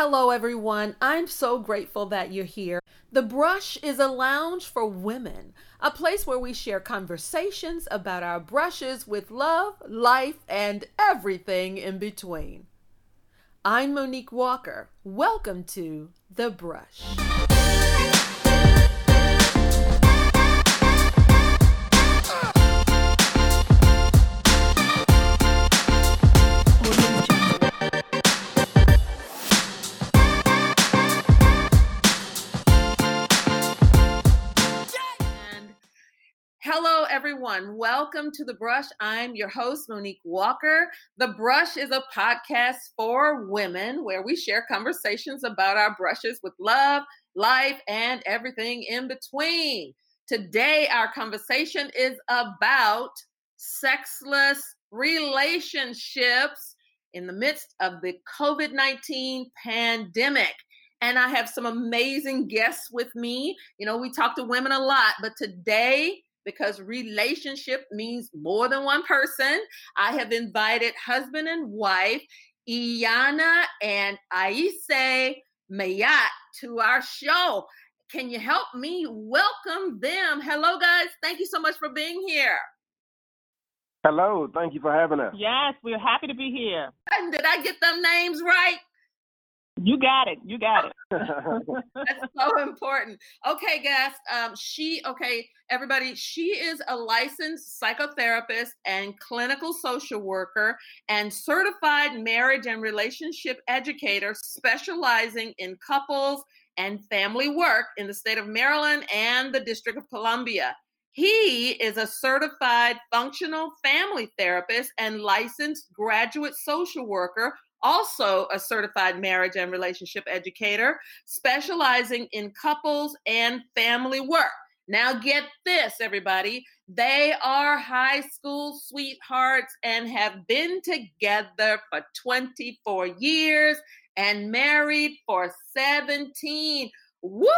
Hello, everyone. I'm so grateful that you're here. The Brush is a lounge for women, a place where we share conversations about our brushes with love, life, and everything in between. I'm Monique Walker. Welcome to The Brush. Everyone. Welcome to The Brush. I'm your host, Monique Walker. The Brush is a podcast for women where we share conversations about our brushes with love, life, and everything in between. Today, our conversation is about sexless relationships in the midst of the COVID 19 pandemic. And I have some amazing guests with me. You know, we talk to women a lot, but today, because relationship means more than one person. I have invited husband and wife, Aiyana and Ayize Ma'at, to our show. Can you help me welcome them? Hello, guys. Thank you so much for being here. Hello. Thank you for having us. Yes, we're happy to be here. And did I get them names right? You got it. You got it. That's so important. Okay, guys. Um, she okay, everybody. She is a licensed psychotherapist and clinical social worker and certified marriage and relationship educator, specializing in couples and family work in the state of Maryland and the District of Columbia. He is a certified functional family therapist and licensed graduate social worker also a certified marriage and relationship educator, specializing in couples and family work. Now, get this, everybody. They are high school sweethearts and have been together for 24 years and married for 17. Woohoo!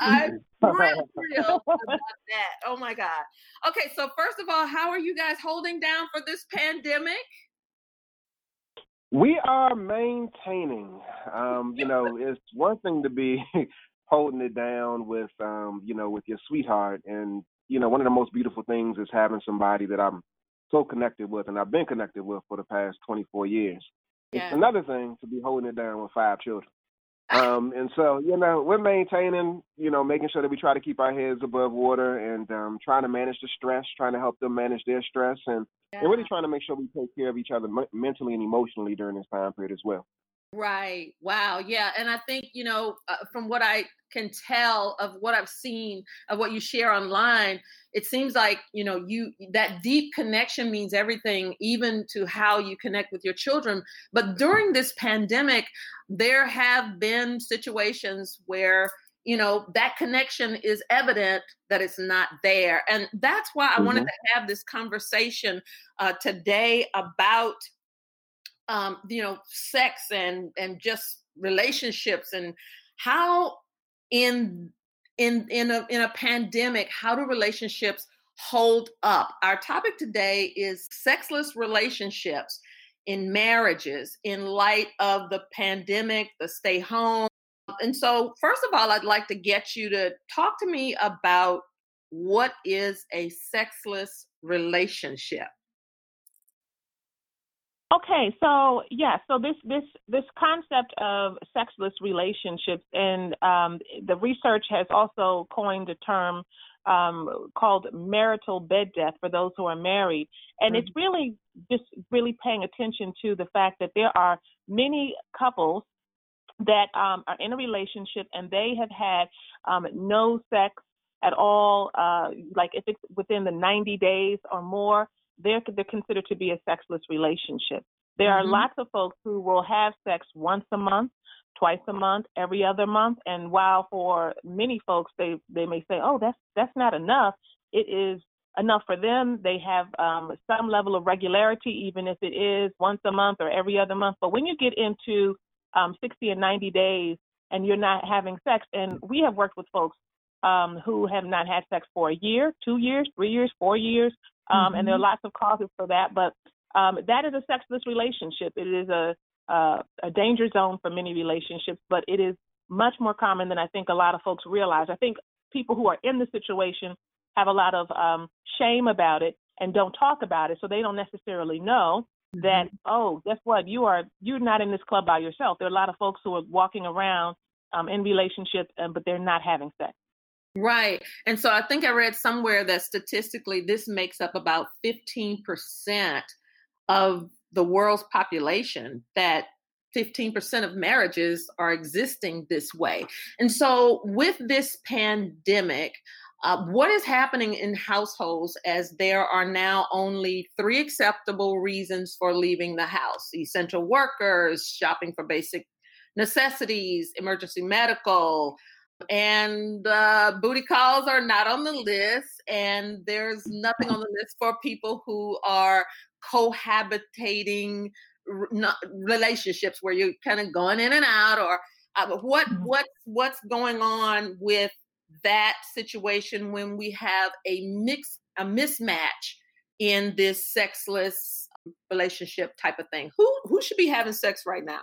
I'm thrilled about that. Oh my God. Okay, so first of all, how are you guys holding down for this pandemic? We are maintaining. Um, you know, it's one thing to be holding it down with, um, you know, with your sweetheart, and you know, one of the most beautiful things is having somebody that I'm so connected with, and I've been connected with for the past 24 years. Yeah. It's another thing to be holding it down with five children. Um, and so, you know, we're maintaining, you know, making sure that we try to keep our heads above water and um, trying to manage the stress, trying to help them manage their stress, and, yeah. and really trying to make sure we take care of each other m- mentally and emotionally during this time period as well. Right. Wow. Yeah. And I think, you know, uh, from what I can tell of what I've seen of what you share online, it seems like, you know, you that deep connection means everything, even to how you connect with your children. But during this pandemic, there have been situations where, you know, that connection is evident that it's not there. And that's why I mm-hmm. wanted to have this conversation uh, today about um, you know, sex and and just relationships and how in in in a in a pandemic, how do relationships hold up? Our topic today is sexless relationships in marriages in light of the pandemic, the stay home. And so, first of all, I'd like to get you to talk to me about what is a sexless relationship. Okay, so yeah, so this this this concept of sexless relationships and um, the research has also coined a term um, called marital bed death for those who are married, and mm-hmm. it's really just really paying attention to the fact that there are many couples that um, are in a relationship and they have had um, no sex at all, uh, like if it's within the 90 days or more they're they're considered to be a sexless relationship. There mm-hmm. are lots of folks who will have sex once a month, twice a month, every other month, and while for many folks they they may say, "Oh, that's that's not enough," it is enough for them. They have um, some level of regularity, even if it is once a month or every other month. But when you get into um, 60 and 90 days and you're not having sex, and we have worked with folks um, who have not had sex for a year, two years, three years, four years, um, mm-hmm. and there are mm-hmm. lots of causes for that. But um, that is a sexless relationship. It is a uh, a danger zone for many relationships, but it is much more common than I think a lot of folks realize. I think people who are in the situation have a lot of um, shame about it and don't talk about it, so they don't necessarily know that mm-hmm. oh, guess what? You are you're not in this club by yourself. There are a lot of folks who are walking around um, in relationships, um, but they're not having sex. Right. And so I think I read somewhere that statistically this makes up about 15% of the world's population, that 15% of marriages are existing this way. And so with this pandemic, uh, what is happening in households as there are now only three acceptable reasons for leaving the house essential workers, shopping for basic necessities, emergency medical, and uh, booty calls are not on the list. And there's nothing on the list for people who are cohabitating relationships where you're kind of going in and out or uh, what what what's going on with that situation when we have a mix a mismatch in this sexless relationship type of thing. Who who should be having sex right now?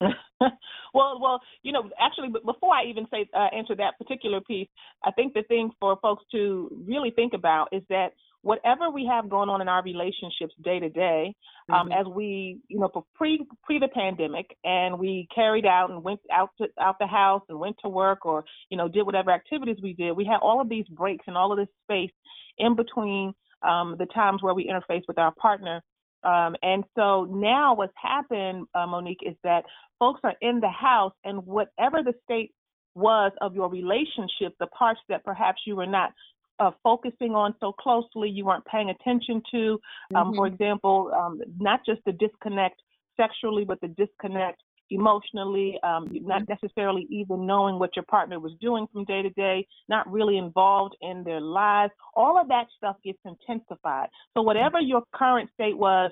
Well, well, you know, actually, before I even say uh, answer that particular piece, I think the thing for folks to really think about is that whatever we have going on in our relationships day to day, um, mm-hmm. as we, you know, pre pre the pandemic, and we carried out and went out to out the house and went to work, or you know, did whatever activities we did, we had all of these breaks and all of this space in between um, the times where we interface with our partner um, and so now what's happened, uh, Monique, is that folks are in the house, and whatever the state was of your relationship, the parts that perhaps you were not uh, focusing on so closely, you weren't paying attention to, um, mm-hmm. for example, um, not just the disconnect sexually, but the disconnect emotionally, um, not mm-hmm. necessarily even knowing what your partner was doing from day to day, not really involved in their lives. All of that stuff gets intensified. So, whatever mm-hmm. your current state was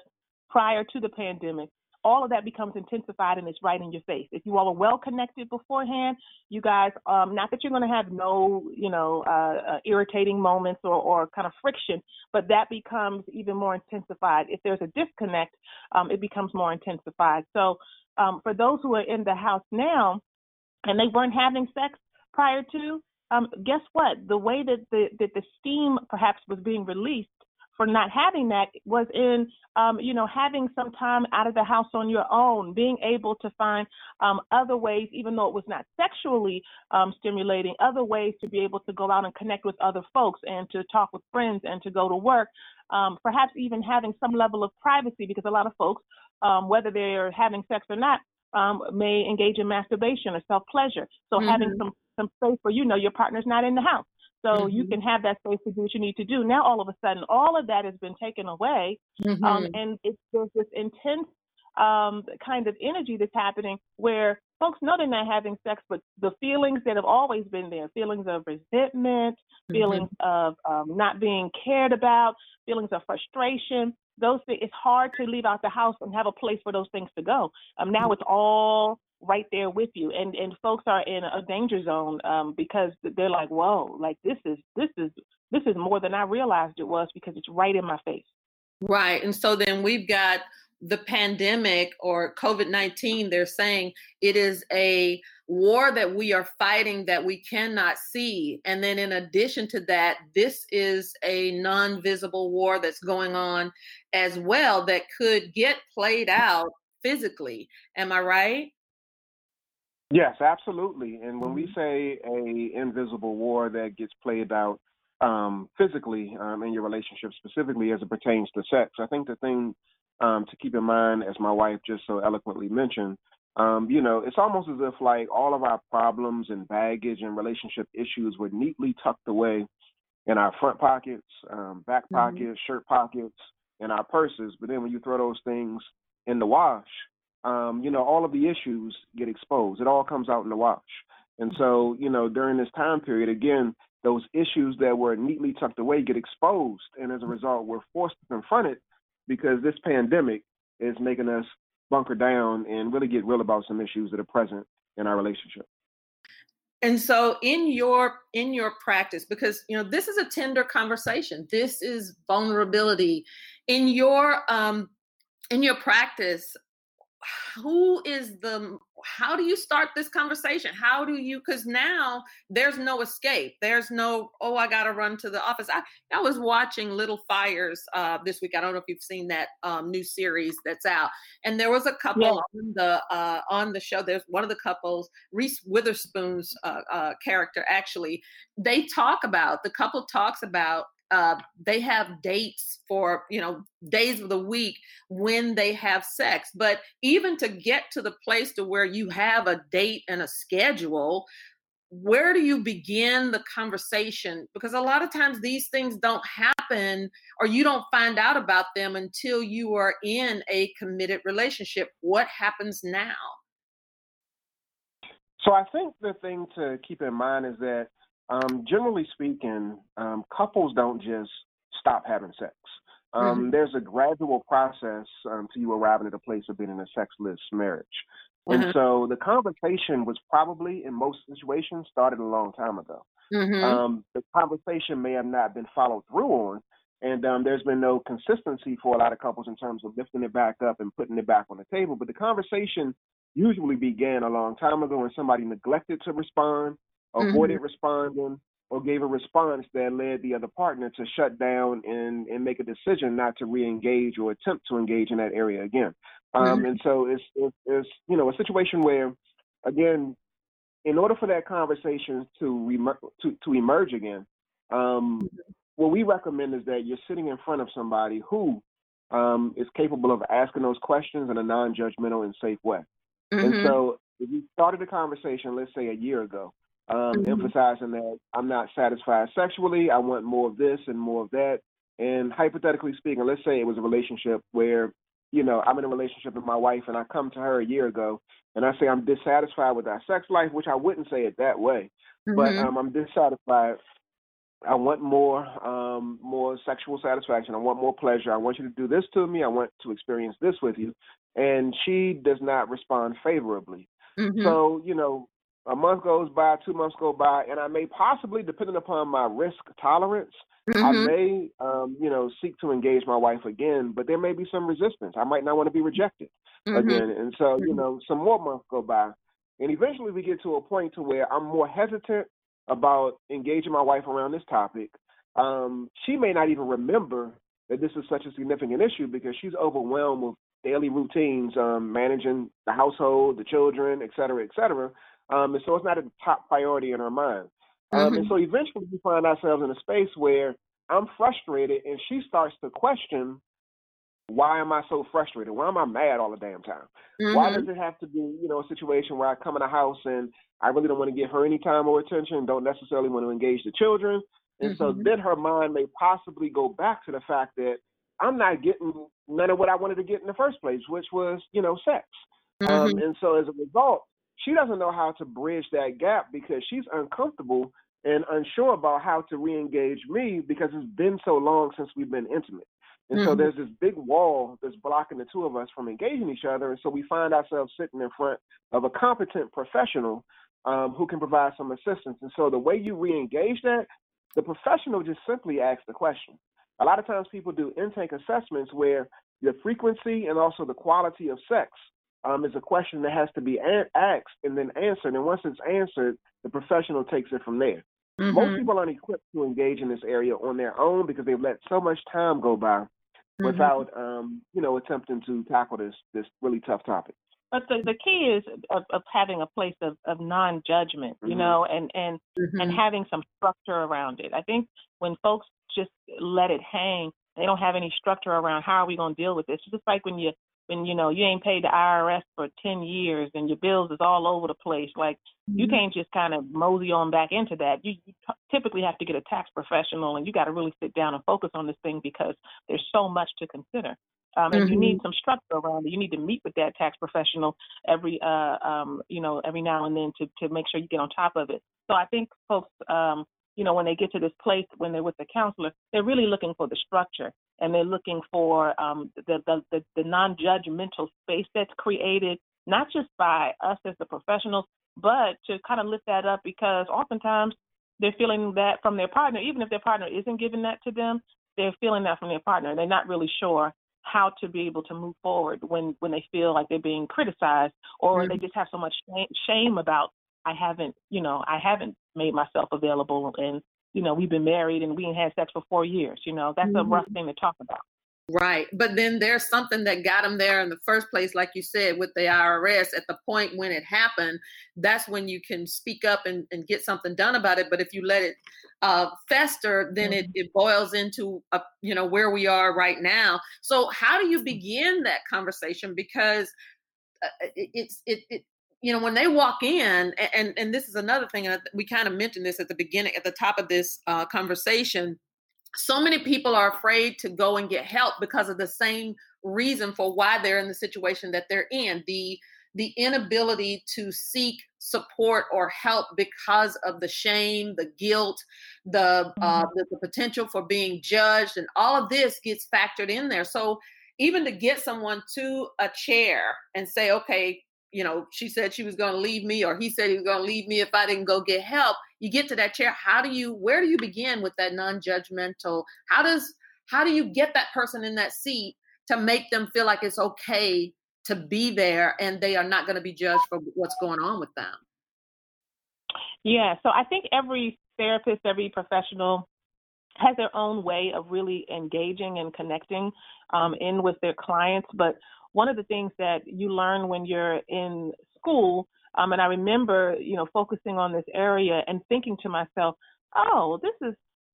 prior to the pandemic, all of that becomes intensified and it's right in your face. If you all are well connected beforehand, you guys, um, not that you're going to have no, you know, uh, uh, irritating moments or, or kind of friction, but that becomes even more intensified. If there's a disconnect, um, it becomes more intensified. So um, for those who are in the house now and they weren't having sex prior to, um, guess what? The way that the that the steam perhaps was being released for not having that was in um, you know having some time out of the house on your own, being able to find um, other ways, even though it was not sexually um, stimulating, other ways to be able to go out and connect with other folks and to talk with friends and to go to work. Um, perhaps even having some level of privacy because a lot of folks um, whether they're having sex or not, um, may engage in masturbation or self pleasure. So mm-hmm. having some some space where you know your partner's not in the house, so mm-hmm. you can have that space to do what you need to do. Now all of a sudden, all of that has been taken away, um, mm-hmm. um, and it's there's this intense um, kind of energy that's happening where folks know they're not having sex, but the feelings that have always been there, feelings of resentment, feelings mm-hmm. of um, not being cared about, feelings of frustration, those things, it's hard to leave out the house and have a place for those things to go. Um, now it's all right there with you, and and folks are in a danger zone um, because they're like, whoa, like this is this is this is more than I realized it was because it's right in my face. Right, and so then we've got the pandemic or COVID 19, they're saying it is a war that we are fighting that we cannot see. And then, in addition to that, this is a non visible war that's going on as well that could get played out physically. Am I right? Yes, absolutely. And when we mm-hmm. say a invisible war that gets played out um, physically um, in your relationship, specifically as it pertains to sex, I think the thing um, to keep in mind, as my wife just so eloquently mentioned, um, you know, it's almost as if like all of our problems and baggage and relationship issues were neatly tucked away in our front pockets, um, back mm-hmm. pockets, mm-hmm. shirt pockets, and our purses. But then when you throw those things in the wash, um, you know, all of the issues get exposed. It all comes out in the wash. And so, you know, during this time period, again, those issues that were neatly tucked away get exposed. And as a result, we're forced to confront it because this pandemic is making us bunker down and really get real about some issues that are present in our relationship and so in your in your practice because you know this is a tender conversation this is vulnerability in your um in your practice who is the how do you start this conversation? How do you because now there's no escape. There's no oh i gotta run to the office. I, I was watching little fires uh, this week. I don't know if you've seen that um, new series that's out and there was a couple yeah. on the uh, on the show. There's one of the couples reese witherspoon's uh, uh character actually. They talk about the couple talks about uh, they have dates for you know days of the week when they have sex but even to get to the place to where you have a date and a schedule where do you begin the conversation? Because a lot of times these things don't happen or you don't find out about them until you are in a committed relationship. What happens now? So i think the thing to keep in mind is that um, generally speaking, um, couples don't just stop having sex. Um, mm-hmm. There's a gradual process um, to you arriving at a place of being in a sexless marriage. And mm-hmm. so the conversation was probably, in most situations, started a long time ago. Mm-hmm. Um, the conversation may have not been followed through on, and um, there's been no consistency for a lot of couples in terms of lifting it back up and putting it back on the table. But the conversation usually began a long time ago, and somebody neglected to respond avoided mm-hmm. responding, or gave a response that led the other partner to shut down and, and make a decision not to re-engage or attempt to engage in that area again. Um, mm-hmm. And so it's, it's, it's, you know, a situation where, again, in order for that conversation to, re- to, to emerge again, um, mm-hmm. what we recommend is that you're sitting in front of somebody who um, is capable of asking those questions in a non-judgmental and safe way. Mm-hmm. And so if you started a conversation, let's say a year ago, um, mm-hmm. emphasizing that I'm not satisfied sexually. I want more of this and more of that. And hypothetically speaking, let's say it was a relationship where, you know, I'm in a relationship with my wife and I come to her a year ago and I say I'm dissatisfied with our sex life, which I wouldn't say it that way, mm-hmm. but um, I'm dissatisfied. I want more, um, more sexual satisfaction. I want more pleasure. I want you to do this to me. I want to experience this with you. And she does not respond favorably. Mm-hmm. So, you know, a month goes by, two months go by, and I may possibly, depending upon my risk tolerance, mm-hmm. I may, um, you know, seek to engage my wife again. But there may be some resistance. I might not want to be rejected mm-hmm. again, and so you mm-hmm. know, some more months go by, and eventually we get to a point to where I'm more hesitant about engaging my wife around this topic. Um, she may not even remember that this is such a significant issue because she's overwhelmed with daily routines, um, managing the household, the children, et cetera, et cetera. Um, and so it's not a top priority in her mind. Um, mm-hmm. And so eventually we find ourselves in a space where I'm frustrated and she starts to question why am I so frustrated? Why am I mad all the damn time? Mm-hmm. Why does it have to be, you know, a situation where I come in a house and I really don't want to give her any time or attention, don't necessarily want to engage the children. And mm-hmm. so then her mind may possibly go back to the fact that I'm not getting none of what I wanted to get in the first place, which was, you know, sex. Um, mm-hmm. Um, and so as a result, she doesn't know how to bridge that gap because she's uncomfortable and unsure about how to re-engage me because it's been so long since we've been intimate. And mm-hmm. so there's this big wall that's blocking the two of us from engaging each other. And so we find ourselves sitting in front of a competent professional um, who can provide some assistance. And so the way you re-engage that, the professional just simply asks the question. A lot of times people do intake assessments where the frequency and also the quality of sex um, is a question that has to be asked and then answered. And once it's answered, the professional takes it from there. Mm-hmm. Most people aren't equipped to engage in this area on their own because they've let so much time go by mm-hmm. without, um, you know, attempting to tackle this this really tough topic. But the, the key is of, of having a place of, of non judgment, you mm-hmm. know, and and and mm-hmm. having some structure around it. I think when folks just let it hang, they don't have any structure around how are we going to deal with this. It's just like when you when you know you ain't paid the IRS for 10 years and your bills is all over the place like mm-hmm. you can't just kind of mosey on back into that you, you t- typically have to get a tax professional and you got to really sit down and focus on this thing because there's so much to consider um, and mm-hmm. you need mm-hmm. some structure around it. You need to meet with that tax professional every, uh, um, you know, every now and then to to make sure you get on top of it. So I think folks, um, you know, when they get to this place when they're with the counselor, they're really looking for the structure and they're looking for um, the, the, the, the non-judgmental space that's created, not just by us as the professionals, but to kind of lift that up because oftentimes they're feeling that from their partner, even if their partner isn't giving that to them, they're feeling that from their partner. They're not really sure how to be able to move forward when when they feel like they're being criticized or mm-hmm. they just have so much shame about I haven't, you know, I haven't made myself available and you know, we've been married and we ain't had sex for four years. You know, that's mm-hmm. a rough thing to talk about. Right. But then there's something that got them there in the first place, like you said, with the IRS. At the point when it happened, that's when you can speak up and, and get something done about it. But if you let it uh, fester, then mm-hmm. it, it boils into, a, you know, where we are right now. So how do you begin that conversation? Because uh, it's, it, it, you know when they walk in and and this is another thing and we kind of mentioned this at the beginning at the top of this uh, conversation so many people are afraid to go and get help because of the same reason for why they're in the situation that they're in the the inability to seek support or help because of the shame the guilt the, uh, mm-hmm. the the potential for being judged and all of this gets factored in there so even to get someone to a chair and say okay you know, she said she was going to leave me, or he said he was going to leave me if I didn't go get help. You get to that chair. How do you? Where do you begin with that non-judgmental? How does? How do you get that person in that seat to make them feel like it's okay to be there and they are not going to be judged for what's going on with them? Yeah. So I think every therapist, every professional has their own way of really engaging and connecting um, in with their clients, but one of the things that you learn when you're in school, um, and I remember, you know, focusing on this area and thinking to myself, oh, this is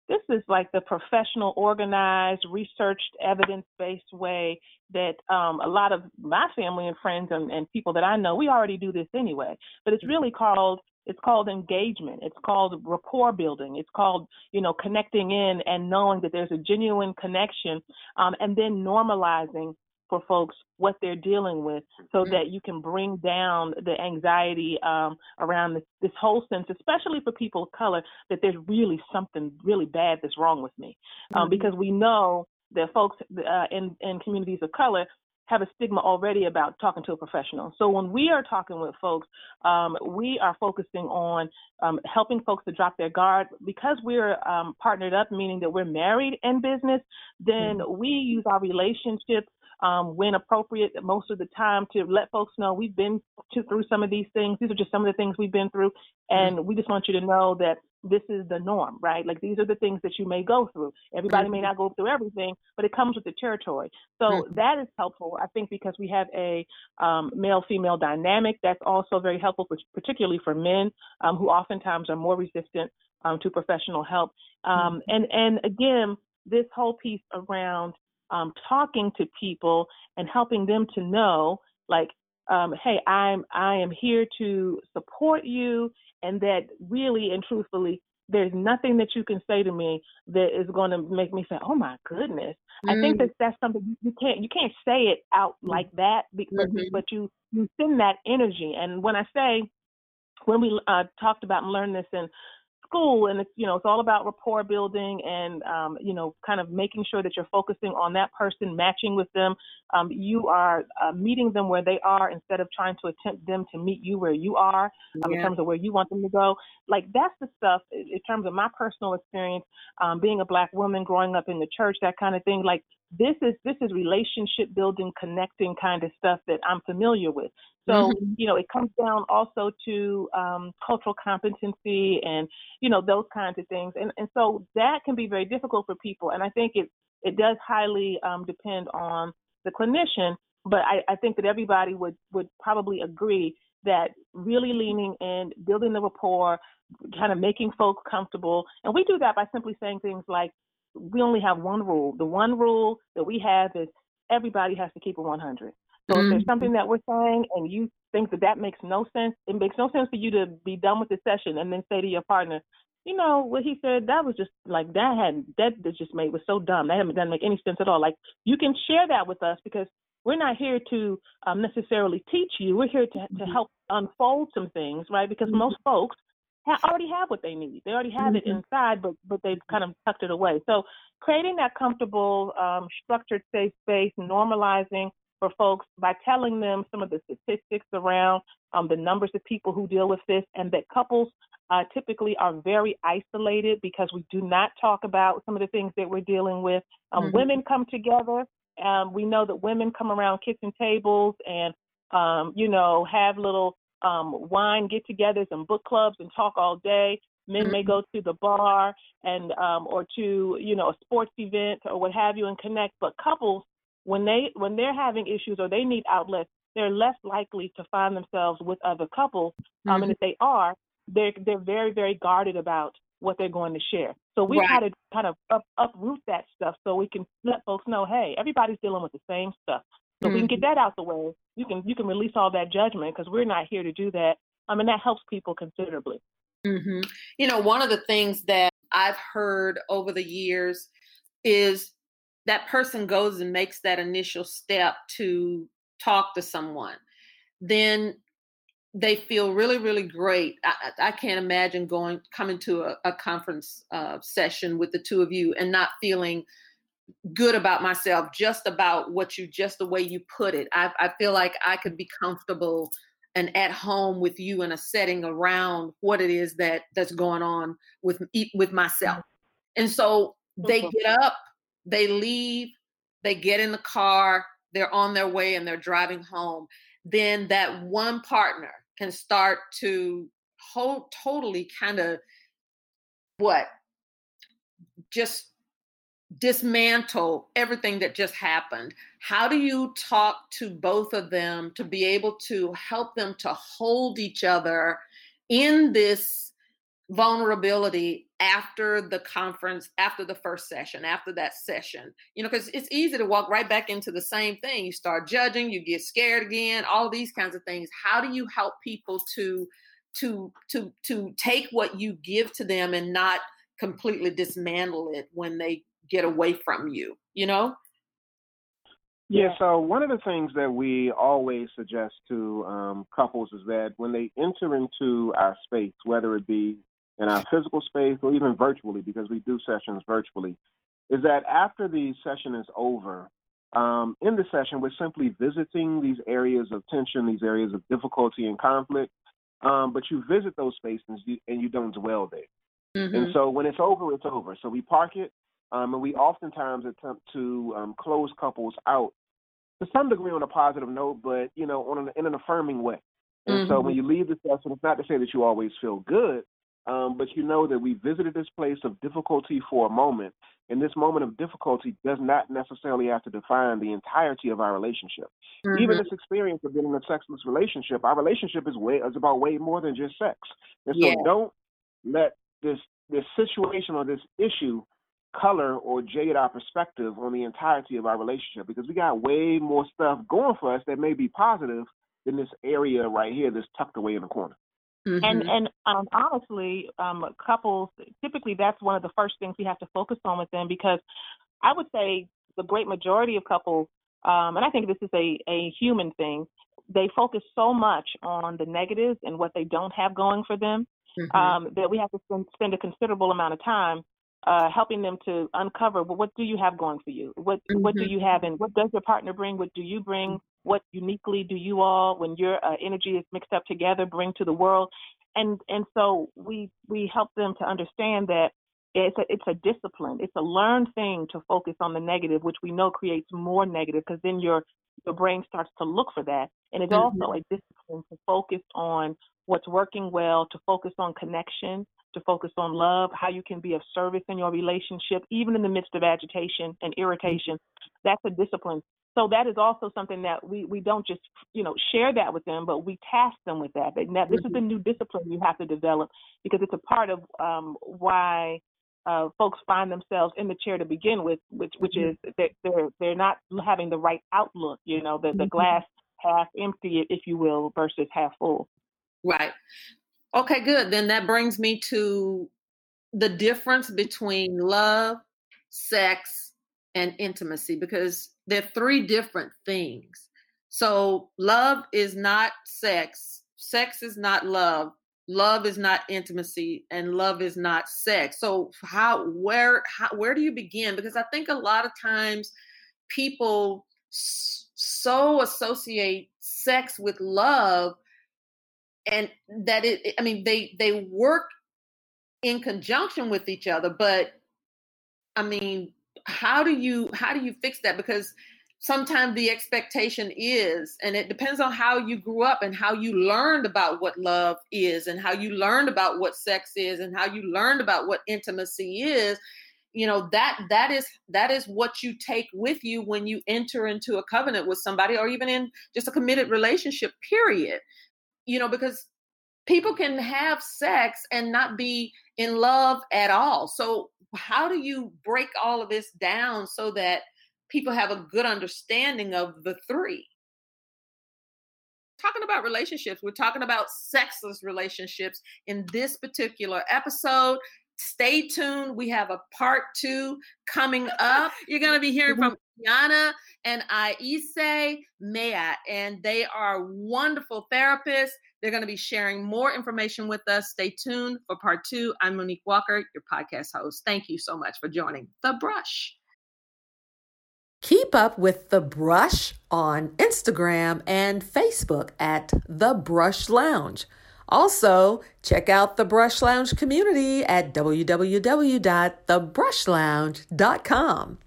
this is like the professional, organized, researched, evidence-based way that um, a lot of my family and friends and, and people that I know, we already do this anyway. But it's really called it's called engagement. It's called rapport building. It's called, you know, connecting in and knowing that there's a genuine connection, um, and then normalizing for folks what they're dealing with so mm-hmm. that you can bring down the anxiety um, around this, this, whole sense, especially for people of color, that there's really something really bad that's wrong with me. Um, mm-hmm. Because we know that folks uh, in, in communities of color have a stigma already about talking to a professional. So when we are talking with folks, um, we are focusing on um, helping folks to drop their guard because we're um, partnered up, meaning that we're married in business. Then mm-hmm. we use our relationships um, when appropriate, most of the time to let folks know we've been to, through some of these things. These are just some of the things we've been through, and we just want you to know that this is the norm, right? Like these are the things that you may go through. Everybody may not go through everything, but it comes with the territory. So mm-hmm. that is helpful, I think, because we have a um, male-female dynamic. That's also very helpful, for, particularly for men um, who oftentimes are more resistant um, to professional help. Um, mm-hmm. And and again, this whole piece around um, talking to people and helping them to know, like, um, hey, I'm I am here to support you, and that really and truthfully, there's nothing that you can say to me that is going to make me say, "Oh my goodness." Mm. I think mm. that that's something you can't you can't say it out mm. like that, because, mm-hmm. but you you send that energy. And when I say when we uh, talked about and learned this in school and it's you know it's all about rapport building and um, you know kind of making sure that you're focusing on that person matching with them um, you are uh, meeting them where they are instead of trying to attempt them to meet you where you are um, yeah. in terms of where you want them to go like that's the stuff in terms of my personal experience um, being a black woman growing up in the church that kind of thing like this is this is relationship building connecting kind of stuff that i'm familiar with. So mm-hmm. you know it comes down also to um, cultural competency and you know those kinds of things. And and so that can be very difficult for people. And i think it it does highly um, depend on the clinician. But I, I think that everybody would would probably agree that really leaning in building the rapport kind of making folks comfortable. And we do that by simply saying things like we only have one rule. The one rule that we have is everybody has to keep it 100. So mm-hmm. if there's mm-hmm. something that we're saying and you think that that makes no sense, it makes no sense for you to be done with the session and then say to your partner, you know what he said that was just like that had that, that just made was so dumb that doesn't make any sense at all like you can share that with us because we're not here to um, necessarily teach you we're here to, to mm-hmm. help unfold some things right because mm-hmm. most folks already have what they need. They already have mm-hmm. it inside, but but they've kind of tucked it away. So creating that comfortable, um, structured, safe space, normalizing for folks by telling them some of the statistics around um, the numbers of people who deal with this, and that couples uh, typically are very isolated because we do not talk about some of the things that we're dealing with. Um, mm-hmm. Women come together Um, we know that women come around kitchen tables and, um, you know, have little um, wine get-togethers and book clubs and talk all day. Men mm-hmm. may go to the bar and um, or to you know a sports event or what have you and connect. But couples, when they when they're having issues or they need outlets, they're less likely to find themselves with other couples. Um, mm-hmm. And if they are, they're they're very very guarded about what they're going to share. So we right. try to kind of up, uproot that stuff so we can let folks know, hey, everybody's dealing with the same stuff. So mm-hmm. we can get mm-hmm. that out the way. You can you can release all that judgment because we're not here to do that. I mean that helps people considerably. Mm-hmm. You know, one of the things that I've heard over the years is that person goes and makes that initial step to talk to someone. Then they feel really, really great. I, I can't imagine going coming to a, a conference uh, session with the two of you and not feeling good about myself just about what you just the way you put it. I, I feel like I could be comfortable and at home with you in a setting around what it is that that's going on with me with myself. Mm-hmm. And so they mm-hmm. get up, they leave, they get in the car, they're on their way and they're driving home. Then that one partner can start to hold totally kind of what just dismantle everything that just happened. How do you talk to both of them to be able to help them to hold each other in this vulnerability after the conference after the first session after that session? You know because it's easy to walk right back into the same thing. You start judging you get scared again all these kinds of things. How do you help people to to to to take what you give to them and not completely dismantle it when they get away from you, you know? Yeah, so one of the things that we always suggest to um, couples is that when they enter into our space, whether it be in our physical space or even virtually, because we do sessions virtually, is that after the session is over, um, in the session, we're simply visiting these areas of tension, these areas of difficulty and conflict, um, but you visit those spaces and you don't dwell there. Mm-hmm. And so when it's over, it's over. So we park it, um, and we oftentimes attempt to um, close couples out to some degree on a positive note, but you know, on an, in an affirming way. And mm-hmm. so when mm-hmm. you leave the session, it's not to say that you always feel good, um, but you know that we visited this place of difficulty for a moment, and this moment of difficulty does not necessarily have to define the entirety of our relationship. Mm-hmm. Even this experience of being in a sexless relationship, our relationship is way is about way more than just sex. And so yeah. don't let this this situation or this issue color or jade our perspective on the entirety of our relationship because we got way more stuff going for us that may be positive than this area right here that's tucked away in the corner. Mm-hmm. And and um, honestly, um, couples typically that's one of the first things we have to focus on with them because I would say the great majority of couples, um, and I think this is a a human thing, they focus so much on the negatives and what they don't have going for them mm-hmm. um, that we have to spend, spend a considerable amount of time uh, helping them to uncover well, what do you have going for you? What mm-hmm. what do mm-hmm. you have, and what does your partner bring? What do you bring? What uniquely do you all, when your uh, energy is mixed up together, bring to the world? And and so we we help them to understand that it's a it's a discipline. It's a learned thing to focus on the negative, which we know creates more negative because then your your brain starts to look for that. And it's mm-hmm. also a discipline to focus on what's working well, to focus on connection, to focus on love, how you can be of service in your relationship, even in the midst of agitation and irritation. That's a discipline. So that is also something that we, we don't just, you know, share that with them, but we task them with that. Now, this is a new discipline you have to develop because it's a part of um, why uh, folks find themselves in the chair to begin with, which which is that they're they're not having the right outlook. You know, the the mm-hmm. glass half empty, if you will, versus half full. Right. Okay, good. Then that brings me to the difference between love, sex, and intimacy because they're three different things. So, love is not sex, sex is not love, love is not intimacy, and love is not sex. So, how, where, how, where do you begin? Because I think a lot of times people so associate sex with love and that it i mean they they work in conjunction with each other but i mean how do you how do you fix that? Because sometimes the expectation is and it depends on how you grew up and how you learned about what love is and how you learned about what sex is and how you learned about what intimacy is you know that that is that is what you take with you when you enter into a covenant with somebody or even in just a committed relationship period you know because people can have sex and not be in love at all so how do you break all of this down so that people have a good understanding of the three. Talking about relationships, we're talking about sexless relationships in this particular episode. Stay tuned. We have a part two coming up. You're going to be hearing mm-hmm. from Aiyana and Ayize Ma'at, and they are wonderful therapists. They're going to be sharing more information with us. Stay tuned for part two. I'm Monique Walker, your podcast host. Thank you so much for joining The Brush. Keep up with The Brush on Instagram and Facebook at The Brush Lounge. Also, check out the Brush Lounge community at www.thebrushlounge.com.